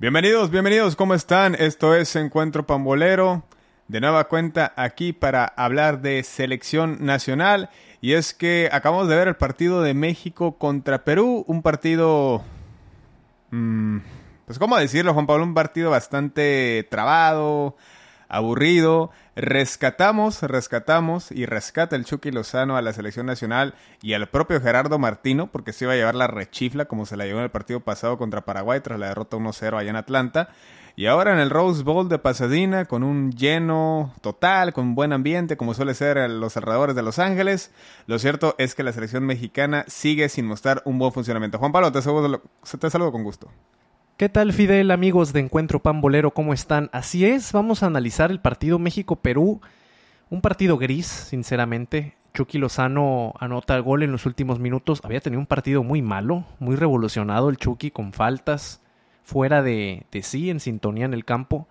Bienvenidos, bienvenidos, ¿cómo están? Esto es Encuentro Pambolero, de nueva cuenta aquí para hablar de selección nacional. Y es que acabamos de ver el partido de México contra Perú, un partido... mm, pues cómo decirlo, Juan Pablo, un partido bastante trabado, aburrido. Rescatamos, rescatamos y rescata el Chucky Lozano a la selección nacional y al propio Gerardo Martino, porque se iba a llevar la rechifla como se la llevó en el partido pasado contra Paraguay tras la derrota 1-0 allá en Atlanta. Y ahora en el Rose Bowl de Pasadena, con un lleno total, con buen ambiente, como suele ser en los alrededores de Los Ángeles, lo cierto es que la selección mexicana sigue sin mostrar un buen funcionamiento. Juan Pablo, te saludo, te saludo con gusto. ¿Qué tal Fidel, amigos de Encuentro Pambolero? ¿Cómo están? Así es, vamos a analizar el partido México-Perú. Un partido gris, sinceramente. Chucky Lozano anota el gol en los últimos minutos. Había tenido un partido muy malo, muy revolucionado el Chucky, con faltas, fuera de, de sí, en sintonía en el campo.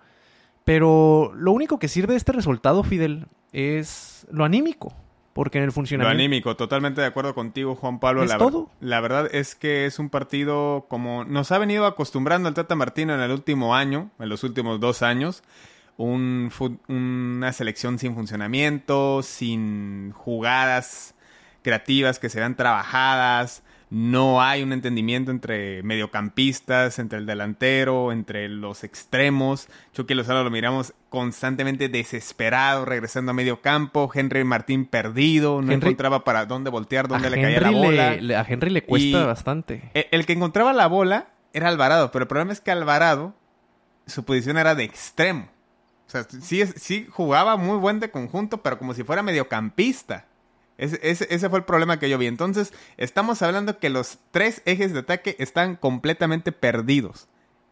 Pero lo único que sirve de este resultado, Fidel, es lo anímico. Porque en el Lo funcionamiento... anímico, totalmente de acuerdo contigo, Juan Pablo. ¿Es la, todo? la verdad es que es un partido como nos ha venido acostumbrando el Tata Martino en el último año, en los últimos dos años. Un una selección sin funcionamiento, sin jugadas creativas que se vean trabajadas. No hay un entendimiento entre mediocampistas, entre el delantero, entre los extremos. Chucky Lozano lo miramos constantemente desesperado, regresando a medio campo. Henry Martín perdido, no Henry- encontraba para dónde voltear, dónde le caía la bola. le- a Henry le cuesta Y- bastante. El, el que encontraba la bola era Alvarado, pero el problema es que Alvarado, su posición era de extremo. O sea, sí, es- sí jugaba muy buen de conjunto, pero como si fuera mediocampista. Ese, ese- fue el problema que yo vi. Entonces, estamos hablando que los tres ejes de ataque están completamente perdidos.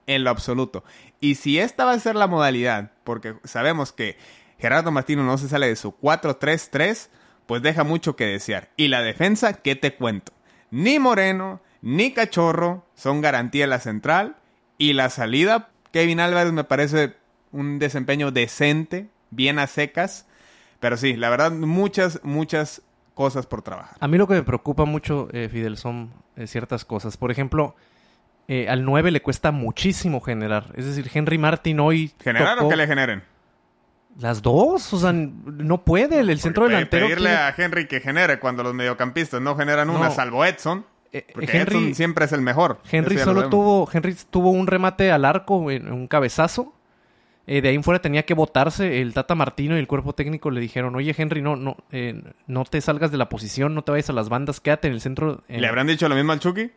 En lo absoluto. Y si esta va a ser la modalidad, porque sabemos que Gerardo Martino no se sale de su 4-3-3, pues deja mucho que desear. Y la defensa, ¿qué te cuento? Ni Moreno, ni Cachorro son garantía en la central. Y la salida, Kevin Álvarez me parece un desempeño decente, bien a secas. Pero sí, la verdad, muchas, muchas cosas por trabajar. A mí lo que me preocupa mucho, eh, Fidel, son eh, ciertas cosas. Por ejemplo, eh, al 9 le cuesta muchísimo generar. Es decir, Henry Martin hoy. ¿Generar tocó o que le generen? Las dos. O sea, no puede. El, el centro Porque delantero. Pedirle tiene- a Henry que genere cuando los mediocampistas no generan una, salvo Edson. eh, Porque Henry, Edson siempre es el mejor. Henry solo tuvo. Henry tuvo un remate al arco, en- un cabezazo. Eh, de ahí en fuera tenía que botarse. El Tata Martino y el cuerpo técnico le dijeron: Oye, Henry, no, no, eh, no te salgas de la posición, no te vayas a las bandas, quédate en el centro. eh, ¿Le habrán dicho lo mismo al Chucky?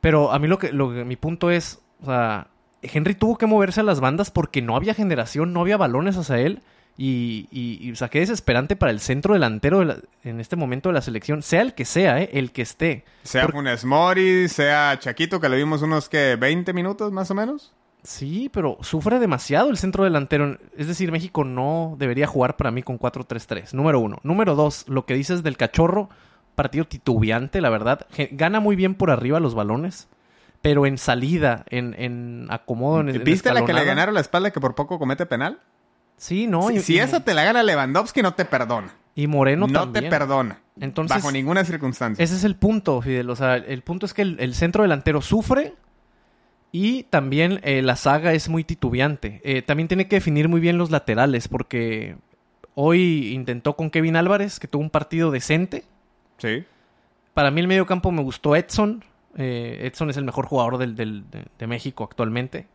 Pero a mí lo que, lo que- mi punto es, o sea, Henry tuvo que moverse a las bandas porque no había generación, no había balones hacia él. Y, y, y, o sea, qué desesperante para el centro delantero de la- en este momento de la selección, sea el que sea, ¿eh? el que esté. Sea Por- Funes Mori, sea Chaquito, que le vimos unos que 20 minutos más o menos. Sí, pero sufre demasiado el centro delantero. Es decir, México no debería jugar para mí con 4-3-3. Número uno. Número dos, lo que dices del cachorro, partido titubeante, la verdad. Gana muy bien por arriba los balones, pero en salida, en, en acomodo, en, en ¿Viste la que le ganaron la espalda que por poco comete penal? Sí, no. si y, si esa te la gana Lewandowski, no te perdona. y Moreno No, también. te perdona. Entonces- bajo ninguna circunstancia. Ese es el punto, Fidel. O sea, el punto es que el, el centro delantero sufre y también eh, la saga es muy titubeante. Eh, también tiene que definir muy bien los laterales porque hoy intentó con Kevin Álvarez, que tuvo un partido decente. Sí. Para mí el medio campo me gustó Edson. Eh, Edson es el mejor jugador del, del- de, de México actualmente.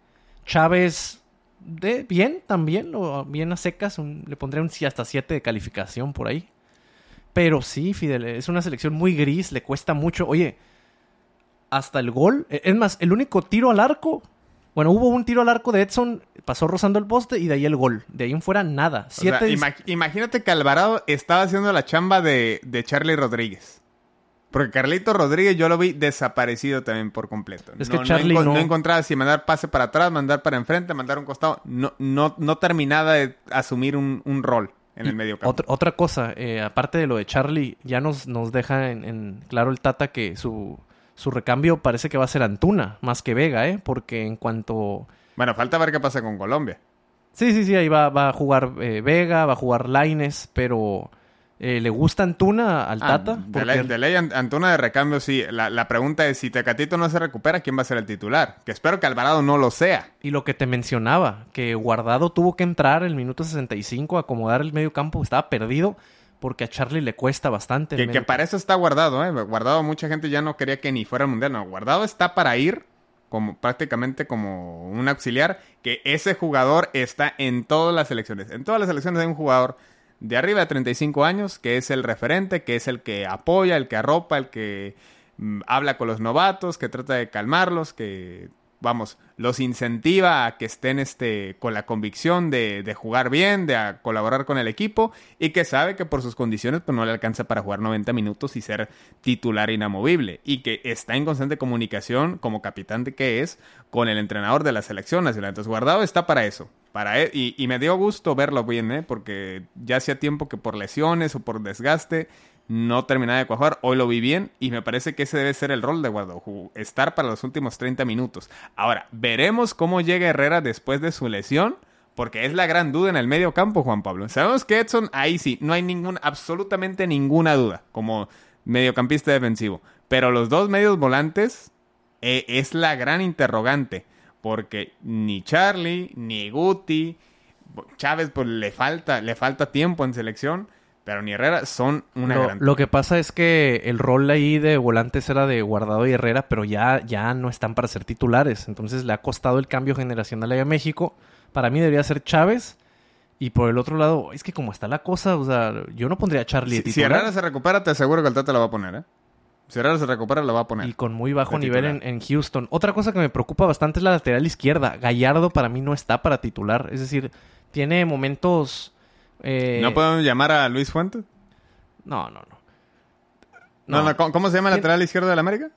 Chávez, de, bien también, bien a secas. un- le pondré un sí hasta 7 de calificación por ahí. Pero sí, Fidel, es una selección muy gris, le cuesta mucho. Oye, hasta el gol. eh, Es más, el único tiro al arco. Bueno, hubo un tiro al arco de Edson, pasó rozando el poste y de ahí el gol. De ahí en fuera nada. O sea, Siete imagínate que Alvarado estaba haciendo la chamba de, de Charlie Rodríguez. Porque Carlito Rodríguez yo lo vi desaparecido también por completo. Es no, que Charlie enco- no- encontraba si mandar pase para atrás, mandar para enfrente, mandar un costado. No, no, no terminaba de asumir un, un rol en el medio campo. Otra, otra cosa, eh, aparte de lo de Charlie, ya nos, nos deja en, en claro el Tata que su, su recambio parece que va a ser Antuna, más que Vega, ¿eh? Porque en cuanto... Bueno, falta ver qué pasa con Colombia. Sí, sí, sí, ahí va, va a jugar eh, Vega, va a jugar Laines, pero Eh, ¿Le gusta Antuna al Ah, Tata? de, Porque- ley, de ley, Ant- Antuna de recambio, sí. La, la pregunta es, si Tecatito no se recupera, ¿quién va a ser el titular? Que espero que Alvarado no lo sea. Y lo que te mencionaba, que Guardado tuvo que entrar el minuto 65 a acomodar el medio campo, estaba perdido porque a Charlie le cuesta bastante. Que, para eso está guardado, ¿eh? Guardado, mucha gente ya no quería que ni fuera al mundial. No, guardado está para ir como prácticamente como un auxiliar. Que ese jugador está en todas las selecciones. En todas las selecciones hay un jugador de arriba de 35 años que es el referente, que es el que apoya, el que arropa, el que mm, habla con los novatos, que trata de calmarlos, que vamos, los incentiva a que estén este, con la convicción de, de jugar bien, de colaborar con el equipo y que sabe que por sus condiciones pues, no le alcanza para jugar 90 minutos y ser titular inamovible y que está en constante comunicación como capitán de que es con el entrenador de la selección nacional. Entonces Guardado está para eso. Para e- y, y me dio gusto verlo bien, ¿eh? porque ya hacía tiempo que por lesiones o por desgaste no terminaba de cuajar. Hoy lo vi bien y me parece que ese debe ser el rol de Guardado, ju- estar para los últimos 30 minutos. Ahora, veremos cómo llega Herrera después de su lesión, porque es la gran duda en el medio campo, Juan Pablo. Sabemos que Edson, ahí sí, no hay ningún, absolutamente ninguna duda como mediocampista defensivo. Pero los dos medios volantes eh, es la gran interrogante, porque ni Charlie, ni Guti, Chávez, pues le falta, le falta tiempo en selección. Pero ni Herrera son una lo, gran... lo que pasa es que el rol ahí de volantes era de Guardado y Herrera, pero ya, ya no están para ser titulares. Entonces le ha costado el cambio generacional ahí a México. Para mí debería ser Chávez. Y por el otro lado, es que como está la cosa, o sea, yo no pondría a Charlie de Si, si titular. Herrera se recupera, te aseguro que el Tata lo va a poner, ¿eh? Si Herrera se recupera, lo va a poner. Y con muy bajo nivel en, en Houston. Otra cosa que me preocupa bastante es la lateral izquierda. Gallardo para mí no está para titular. Es decir, tiene momentos... eh, ¿No podemos llamar a Luis Fuentes? No, no, no. No, no, ¿cómo, cómo se llama lateral izquierdo del América?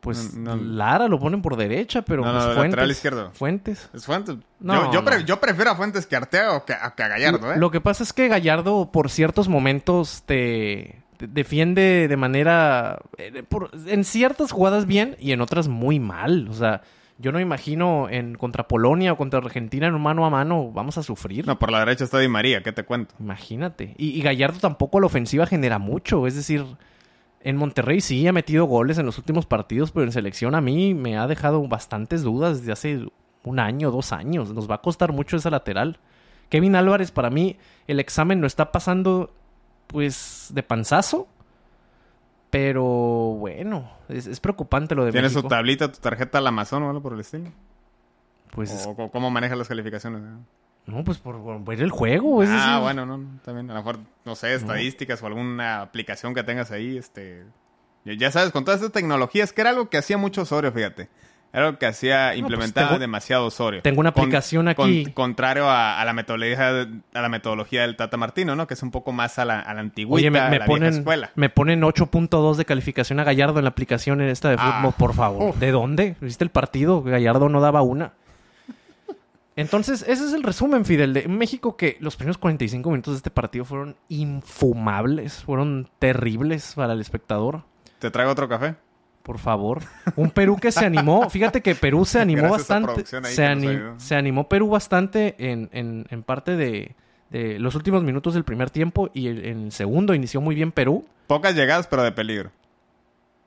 Pues No. Lara lo ponen por derecha, pero pues lateral Fuentes. izquierdo. Fuentes. ¿Es Fuentes? Yo, yo, pre- no. yo prefiero a Fuentes que a Arteaga o que, a, que a Gallardo, ¿eh? Lo que pasa es que Gallardo por ciertos momentos te, te defiende de manera... eh, por- en ciertas jugadas bien y en otras muy mal. O sea, yo no imagino en contra Polonia o contra Argentina en un mano a mano vamos a sufrir. No, por la derecha está Di María, ¿qué te cuento? Imagínate. Y, y Gallardo tampoco a la ofensiva genera mucho. Es decir, en Monterrey sí ha metido goles en los últimos partidos, pero en selección a mí me ha dejado bastantes dudas desde hace un año, dos años. Nos va a costar mucho esa lateral. Kevin Álvarez, para mí, el examen lo está pasando, pues, de panzazo. Pero bueno, es, es preocupante lo de ¿Tienes México. tu tablita, tu tarjeta al Amazon o algo por el estilo? Pues, es- ¿O, cómo manejas las calificaciones? no, pues por, por ver el juego. Es ah, bueno, no, también. A lo mejor, no sé, estadísticas o alguna aplicación que tengas ahí, este... ya- Ya sabes, con todas estas tecnologías, que era algo que hacía mucho Osorio, fíjate. Era algo que hacía, implementaba tengo- demasiado Osorio. tengo una aplicación con- aquí. contrario a, a la metodología a la metodología del Tata Martino, ¿no? Que es un poco más a la, a la antigüita, Oye, me, a la vieja ponen, escuela. me ponen 8.2 de calificación a Gallardo en la aplicación en esta de Ah. fútbol, por favor. ¿De dónde? ¿Viste el partido? Gallardo no daba una. Entonces, ese es el resumen, Fidel, de México que los primeros 45 minutos de este partido fueron infumables, fueron terribles para el espectador. ¿Te traigo otro café? Por favor. Un Perú que se animó. Fíjate que Perú se animó Gracias bastante. Se, ani- animó Perú bastante en, en- en parte de, de los últimos minutos del primer tiempo y en el segundo inició muy bien Perú. Pocas llegadas, pero de peligro.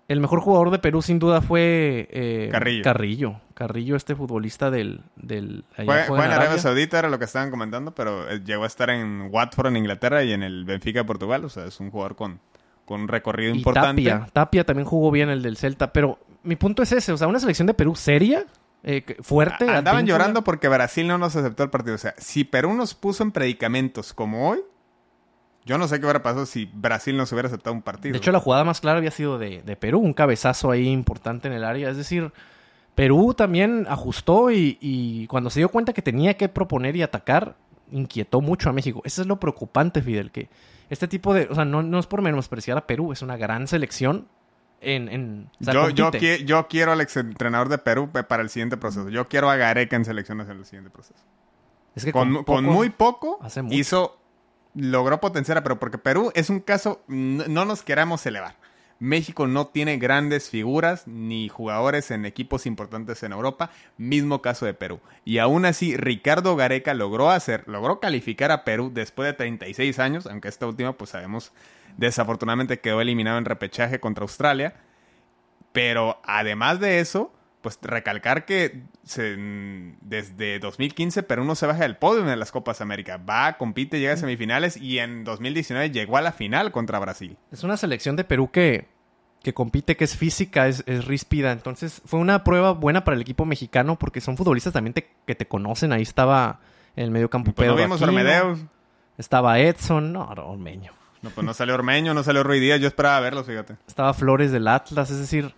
El mejor jugador de Perú sin duda fue eh, Carrillo. Carrillo. Carrillo, este futbolista del... del allá Fue, en Arabia Arabia. Saudita, era lo que estaban comentando, pero eh, llegó a estar en Watford, en Inglaterra, y en el Benfica, de Portugal. O sea, es un jugador con, con un recorrido Y importante. Tapia. Tapia también jugó bien el del Celta. Pero mi punto es ese. O sea, una selección de Perú seria, eh, fuerte. Andaban advíncula. llorando porque Brasil no nos aceptó el partido. O sea, si Perú nos puso en predicamentos como hoy, yo no sé qué hubiera pasado si Brasil nos hubiera aceptado un partido. De hecho, la jugada más clara había sido de, de Perú, un cabezazo ahí importante en el área. Es decir, Perú también ajustó y, y cuando se dio cuenta que tenía que proponer y atacar, inquietó mucho a México. Eso es lo preocupante, Fidel, que este tipo de... O sea, no, no es por menospreciar a Perú, es una gran selección en... en o sea, yo, yo, compite. qui- yo quiero al exentrenador de Perú pe- para el siguiente proceso. Yo quiero a Gareca en selecciones en el siguiente proceso. Es que Con, con, muy poco hizo, logró potenciar, a Perú, porque Perú es un caso, n- no nos queramos elevar, México no tiene grandes figuras ni jugadores en equipos importantes en Europa, mismo caso de Perú. Y aún así, Ricardo Gareca logró hacer, logró calificar a Perú después de 36 años, aunque esta última, pues sabemos, desafortunadamente quedó eliminado en repechaje contra Australia. Pero además de eso, pues recalcar que desde 2015 Perú no se baja del podio en las Copas América. Va, compite, llega a semifinales y en 2019 llegó a la final contra Brasil. Es una selección de Perú que, que compite, que es física, es, ríspida. Entonces fue una prueba buena para el equipo mexicano porque son futbolistas también que te conocen. Ahí estaba en el medio campo pues Pedro. No vimos Estaba Edson, no, Ormeño. No, pues no salió Ormeño, no salió Ruiz Díaz. Yo esperaba verlos, fíjate. Estaba Flores del Atlas, es decir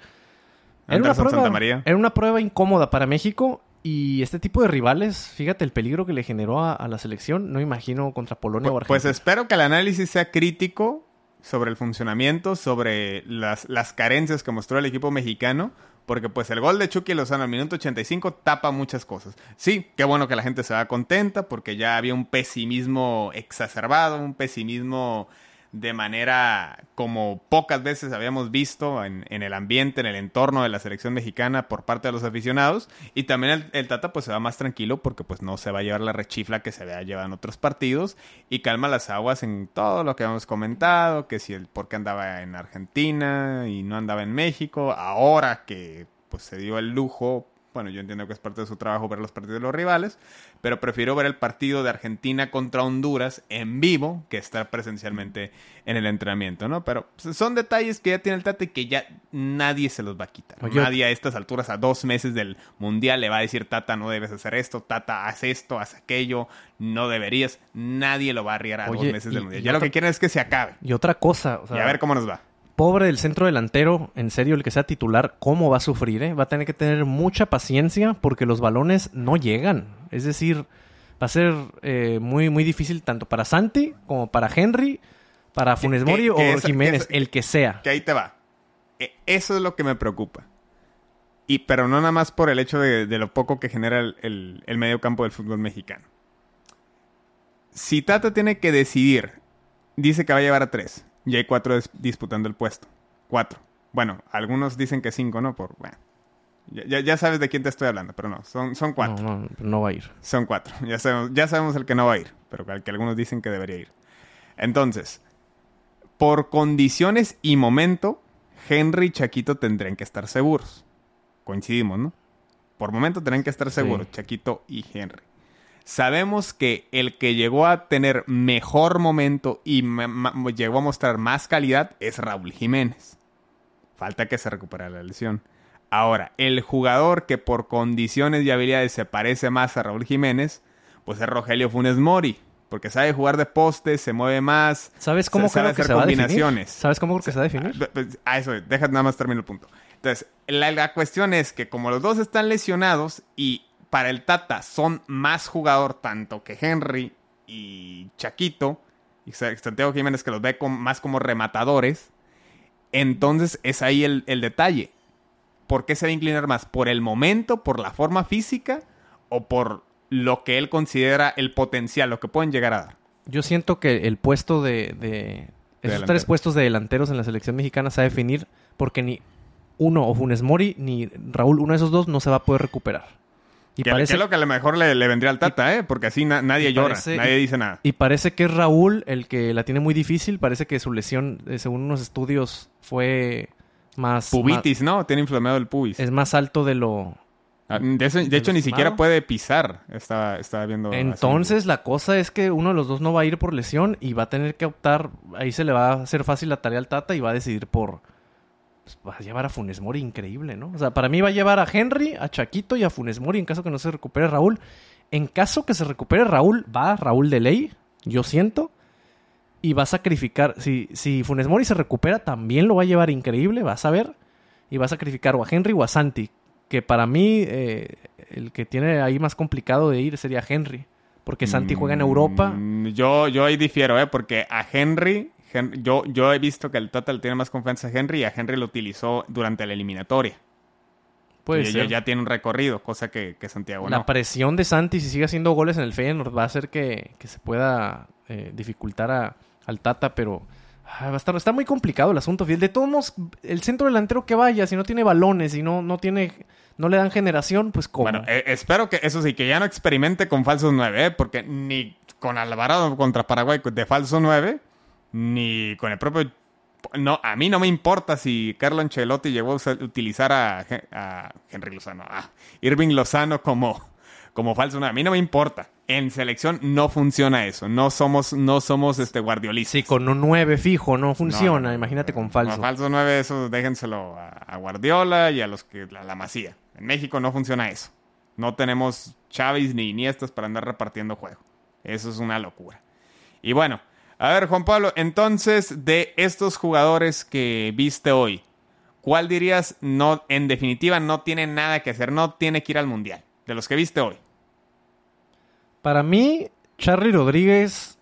era una, prueba, era una prueba incómoda para México y este tipo de rivales, fíjate el peligro que le generó a, la selección, no imagino contra Polonia o Argentina. Pues espero que el análisis sea crítico sobre el funcionamiento, sobre las, las carencias que mostró el equipo mexicano, porque pues el gol de Chucky Lozano al minuto 85 tapa muchas cosas. Sí, qué bueno que la gente se va contenta, porque ya había un pesimismo exacerbado, un pesimismo de manera como pocas veces habíamos visto en, el ambiente, en el entorno de la selección mexicana por parte de los aficionados. Y también el, Tata pues se va más tranquilo porque pues no se va a llevar la rechifla que se había llevado en otros partidos y calma las aguas en todo lo que hemos comentado, que si el por qué andaba en Argentina y no andaba en México, ahora que pues se dio el lujo bueno, yo entiendo que es parte de su trabajo ver los partidos de los rivales, pero prefiero ver el partido de Argentina contra Honduras en vivo que estar presencialmente en el entrenamiento, ¿no? Pero pues, son detalles que ya tiene el Tata y que ya nadie se los va a quitar. nadie a estas alturas, a dos meses del Mundial, le va a decir, Tata, no debes hacer esto, Tata, haz esto, haz aquello, no deberías. Nadie lo va a arriar a dos meses del Mundial. Ya lo que quieren es que se acabe. Y otra cosa, y a ver cómo nos va pobre del centro delantero, en serio, el que sea titular, ¿cómo va a sufrir? Eh? Va a tener que tener mucha paciencia porque los balones no llegan. Es decir, va a ser eh, muy, muy difícil tanto para Santi como para Henry, para Funes Mori o Jiménez, el que sea. Que ahí te va. E, eso es lo que me preocupa. Y, pero no nada más por el hecho de, lo poco que genera el, el medio campo del fútbol mexicano. Si Tata tiene que decidir, dice que va a llevar a tres y hay cuatro disputando el puesto. Cuatro. Bueno, algunos dicen que cinco, ¿no? Por, bueno. Ya, ya, sabes de quién te estoy hablando, pero no, son, son cuatro. No, no, no va a ir. Son cuatro. Ya sabemos, ya sabemos el que no va a ir, pero el que algunos dicen que debería ir. Entonces, por condiciones y momento, Henry y Chaquito tendrían que estar seguros. Coincidimos, ¿no? Por momento tendrán que estar seguros, Chaquito y Henry. Sabemos que el que llegó a tener mejor momento y llegó a mostrar más calidad es Raúl Jiménez. Falta que se recupere la lesión. Ahora, el jugador que por condiciones y habilidades se parece más a Raúl Jiménez, pues es Rogelio Funes Mori. Porque sabe jugar de poste, se mueve más. ¿Sabes cómo sabe hacer combinaciones? ¿Sabes cómo creo que se va a definir? A pues, eso, deja nada más terminar el punto. Entonces, la cuestión es que como los dos están lesionados y para el Tata son más jugador tanto que Henry y Chaquito y Santiago Jiménez que los ve más como rematadores, entonces es ahí el, detalle. ¿Por qué se va a inclinar más? ¿Por el momento, por la forma física o por lo que él considera el potencial, lo que pueden llegar a dar? Yo siento que el puesto de, de esos tres puestos de delanteros en la selección mexicana se va a definir porque ni uno o Funes Mori ni Raúl, uno de esos dos no se va a poder recuperar. Y parece... que es lo que a lo mejor le, vendría al Tata, ¿eh? Porque así nadie llora, nadie dice nada. Y parece que es Raúl el que la tiene muy difícil. Parece que su lesión, eh, según unos estudios, fue más... Pubitis, ¿no? Tiene inflamado el pubis. Es más alto de lo... Ah, de, hecho, ni siquiera puede pisar. Estaba, estaba viendo... Entonces, la cosa es que uno de los dos no va a ir por lesión y va a tener que optar... Ahí se le va a hacer fácil la tarea al Tata y va a decidir por pues, va a llevar a Funes Mori increíble, ¿no? O sea, para mí va a llevar a Henry, a Chaquito y a Funes Mori en caso que no se recupere Raúl. En caso que se recupere Raúl, va Raúl de ley, yo siento. Y va a sacrificar. Si, si Funes Mori se recupera, también lo va a llevar increíble, vas a ver. Y va a sacrificar o a Henry o a Santi. Que para mí, eh, el que tiene ahí más complicado de ir sería Henry. Porque Santi juega en Europa. Mm, yo, yo ahí difiero, ¿eh? Porque a Henry yo, yo he visto que el Total tiene más confianza a Henry y a Henry lo utilizó durante la eliminatoria. Pues ya tiene un recorrido, cosa que, Santiago la presión de Santi, si sigue haciendo goles en el Feyenoord, va a hacer que, se pueda eh, dificultar a, al Tata, pero Ah, Va a estar, está muy complicado el asunto. De todos modos, el centro delantero que vaya, si no tiene balones y no, no tiene, no le dan generación, pues cómo. Bueno, eh, espero que eso sí, que ya no experimente con falsos 9, ¿eh? porque ni con Alvarado contra Paraguay de falso 9, ni con el propio... No, a mí no me importa si Carlo Ancelotti llegó a usar- utilizar a, Hen- a Henry Lozano, a Irving Lozano como, como falso 9. A mí no me importa. En selección no funciona eso. No somos, no somos este guardiolistas. Sí, con un 9 fijo no funciona. No, no, no. Imagínate con No, falso. falso 9, eso déjenselo a, a Guardiola y a los que la, la masía. En México no funciona eso. No tenemos Chávez ni Iniestas para andar repartiendo juego. Eso es una locura. Y bueno, a ver, Juan Pablo, entonces de estos jugadores que viste hoy, ¿cuál dirías no en definitiva no tiene nada que hacer, no tiene que ir al mundial? De los que viste hoy. Para mí, Charlie Rodríguez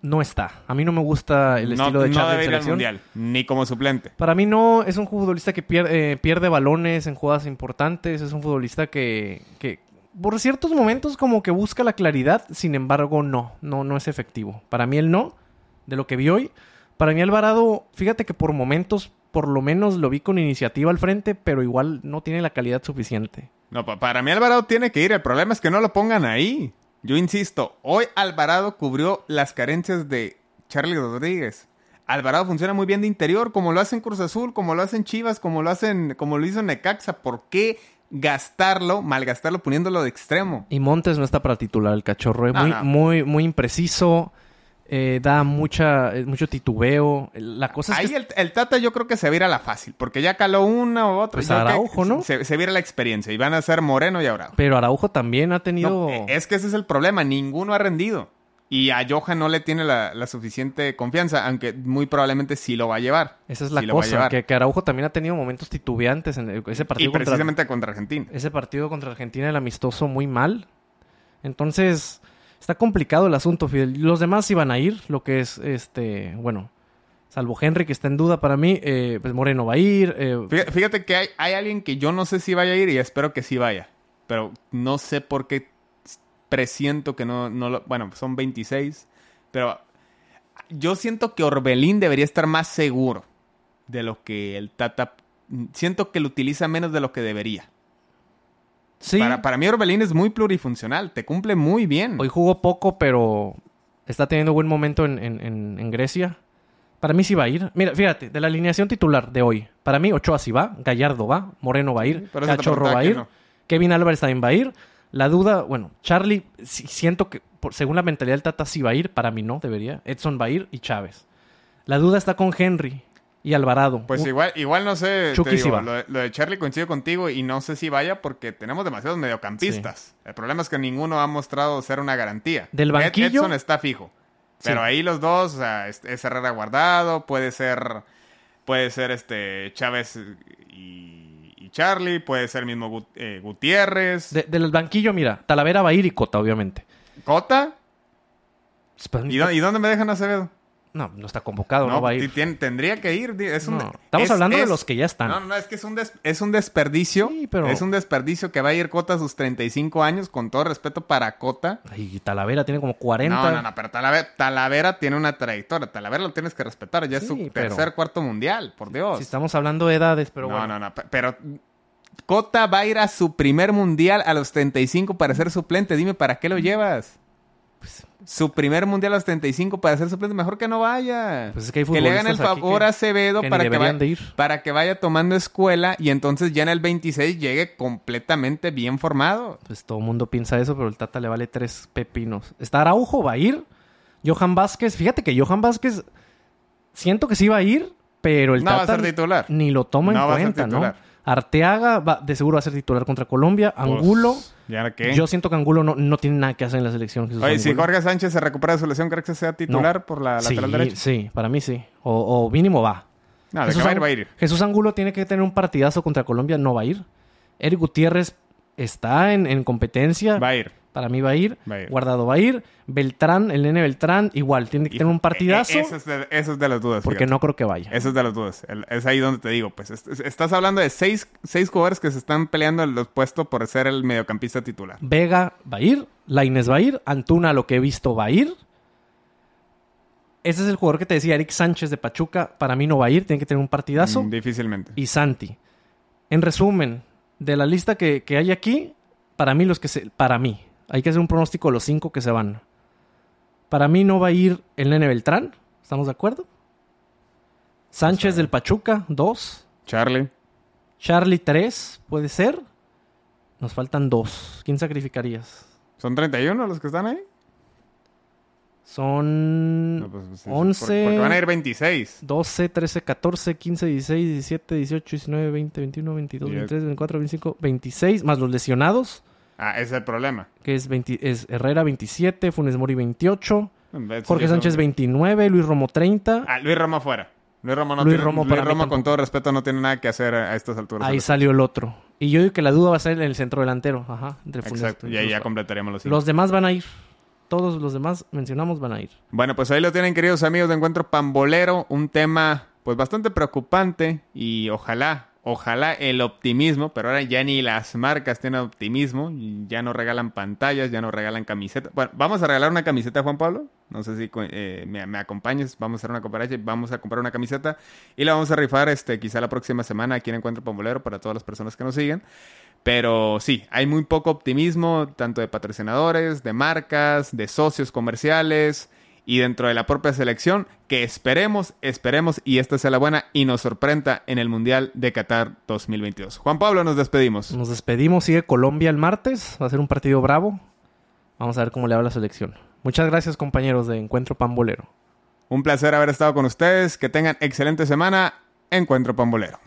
no está. A mí no me gusta el no estilo de no debe en ir al mundial, ni como suplente. Para mí no es un futbolista que pier- eh, pierde balones en jugadas importantes. Es un futbolista que, que por ciertos momentos como que busca la claridad. Sin embargo, no, no, no es efectivo. Para mí él no, de lo que vi hoy. Para mí Alvarado, fíjate que por momentos por lo menos lo vi con iniciativa al frente, pero igual no tiene la calidad suficiente. No, pa- para mí Alvarado tiene que ir. El problema es que no lo pongan ahí. Yo insisto, hoy Alvarado cubrió las carencias de Charlie Rodríguez. Alvarado funciona muy bien de interior, como lo hacen Cruz Azul, como lo hacen Chivas, como lo hacen, como lo hizo Necaxa. ¿Por qué gastarlo, malgastarlo poniéndolo de extremo? Y Montes no está para titular el cachorro. Es No, muy, no. muy, muy impreciso. Eh, da mucha, eh, mucho titubeo. La cosa es Ahí que el, el Tata yo creo que se vira la fácil, porque ya caló una u otra. Pues que Araujo, ¿no? Se, se vira la experiencia y van a ser Moreno y Araujo. Pero Araujo también ha tenido. No, eh, es que ese es el problema, ninguno ha rendido. Y a Johan no le tiene la, la suficiente confianza, aunque muy probablemente sí lo va a llevar. Esa es la Sí cosa, que, que Araujo también ha tenido momentos titubeantes en ese Y partido contra precisamente contra Argentina. ese partido contra Argentina el amistoso muy mal. Entonces, está complicado el asunto, Fidel. Los demás iban a ir, lo que es este, bueno, salvo Henry que está en duda para mí, eh, pues Moreno va a ir, eh, Fíjate, que hay, hay alguien que yo no sé si vaya a ir y espero que sí vaya. Pero no sé por qué presiento que no, no lo... Bueno, son 26. Pero yo siento que Orbelín debería estar más seguro de lo que el Tata... Siento que lo utiliza menos de lo que debería. Sí, Para, para mí Orbelín es muy plurifuncional. Te cumple muy bien. hoy jugó poco, pero está teniendo buen momento en, en- en- en Grecia. Para mí sí va a ir. Mira, fíjate, de la alineación titular de hoy, para mí Ochoa sí va, Gallardo va, Moreno va a ir, Cachorro va a ir, no. Kevin Álvarez también va a ir. La duda, bueno, Charlie, sí- siento que por- según la mentalidad del Tata sí va a ir, para mí no, debería. Edson va a ir y Chávez. La duda está con Henry y Alvarado. Pues igual, igual no sé, te digo, lo, de, lo de Charlie coincido contigo y no sé si vaya porque tenemos demasiados mediocampistas. El problema es que ninguno ha mostrado ser una garantía. Del Ed- banquillo- Edson está fijo. Pero Sí. ahí los dos, o sea, es, es Herrera guardado, puede ser, puede ser este Chávez y, y Charlie, puede ser mismo Gut- eh, Gutiérrez, de- del banquillo, mira, Talavera va a ir y Cota, obviamente. Cota. Pues, ¿Y, dó- y dónde me dejan Acevedo? No, no está convocado, no, va a ir. tendría que ir. di- Es un, No, estamos es- hablando de los que ya están. No, no, es que es un, des- es un desperdicio. Sí, pero- Es un desperdicio que va a ir Cota a sus 35 años, con todo respeto para Cota. Y Talavera tiene como 40. No, no, no, pero Talavera, Talavera tiene una trayectoria. Talavera lo tienes que respetar. Ya es su pero- tercer, cuarto mundial, por Dios. Si estamos hablando de edades, pero no, bueno. no, no, pe- pero Cota va a ir a su primer mundial a los 35 para ser suplente. Dime, ¿para qué lo llevas? Pues, Su primer mundial a los 35 para ser suplente, mejor que no vaya. Pues es que hay le hagan el favor que- a Acevedo que para que, vaya, para que tomando escuela y entonces ya en el 26 llegue completamente bien formado. Pues todo el mundo piensa eso, pero el Tata le vale tres pepinos. Está Araujo, va a ir. Johan Vázquez, fíjate que Johan Vázquez siento que sí va a ir, pero el No va a Tata ser titular. ni lo toma No en cuenta, ¿no? Arteaga va, de seguro va a ser titular contra Colombia. Pues, Angulo, ¿Ya qué? yo siento que Angulo no, no tiene nada que hacer en la selección. Jesús Oye, si. Jorge Sánchez se recupera de su lesión, ¿crees que sea titular por la sí, lateral derecha? Sí, para mí sí. O, o mínimo va. No, de ir, va a ir. Jesús Angulo tiene que tener un partidazo contra Colombia, no va a ir. Eric Gutiérrez está en, en competencia. Va a ir. Para mí va a ir. Va a ir. Guardado va a ir. Beltrán, el nene Beltrán, igual, tiene que tener un partidazo. E- e- Eso es de, eso es de las dudas. porque fíjate. no creo que vaya. Eso es de las dudas. El- Es ahí donde te digo, pues est- estás hablando de seis, seis jugadores que se están peleando en los puestos por ser el mediocampista titular. Vega va a ir. Laines va a ir. Antuna, lo que he visto, va a ir. Ese es el jugador que te decía, Eric Sánchez de Pachuca. Para mí no va a ir, tiene que tener un partidazo. Mm, difícilmente. Y Santi. En resumen, de la lista que, que hay aquí, para mí los que se... Para mí. Hay que hacer un pronóstico de los cinco que se van. Para mí no va a ir el Nene Beltrán. ¿Estamos de acuerdo? Sánchez del Pachuca, dos. Charlie. Charlie, tres. ¿Puede ser? Nos faltan dos. ¿Quién sacrificarías? ¿Son 31 los que están ahí? Son No, pues, pues, sí, 11, Porque, van a ir 26. 12, 13, 14, 15, 16, 17, 18, 19, 20, 21, 22, Diez. 23, 24, 25, 26, más los lesionados, Ah, ese es el problema. que es, 20 es Herrera 27, Funes Mori 28, En vez de Jorge Sánchez 29, Luis Romo 30. Ah, Luis Romo fuera. Luis Romo no Luis tiene- Romo Luis Romo, con todo respeto, no tiene nada que hacer a estas alturas. Ahí salió el otro. Y yo digo que la duda va a ser en el centro delantero. Ajá, entre Funes- Exacto. Y ahí ya completaríamos los cinco. Los demás van a ir. Todos los demás mencionamos van a ir. Bueno, pues ahí lo tienen, queridos amigos de Encuentro Pambolero. Un tema, pues, bastante preocupante. Y ojalá, ojalá el optimismo. Pero ahora ya ni las marcas tienen optimismo. Ya no regalan pantallas, ya no regalan camisetas. Bueno, vamos a regalar una camiseta, Juan Pablo. No sé si eh, me, acompañes. Vamos a hacer una cooperacha. Vamos a comprar una camiseta. Y la vamos a rifar, este, quizá la próxima semana aquí en Encuentro Pambolero para todas las personas que nos siguen. Pero sí, hay muy poco optimismo, tanto de patrocinadores, de marcas, de socios comerciales y dentro de la propia selección, que esperemos, esperemos y esta sea la buena y nos sorprenda en el Mundial de Qatar 2022. Juan Pablo, nos despedimos. Nos despedimos. Sigue Colombia el martes. Va a ser un partido bravo. Vamos a ver cómo le va la selección. Muchas gracias, compañeros de Encuentro Pambolero. Un placer haber estado con ustedes. Que tengan excelente semana. Encuentro Pambolero.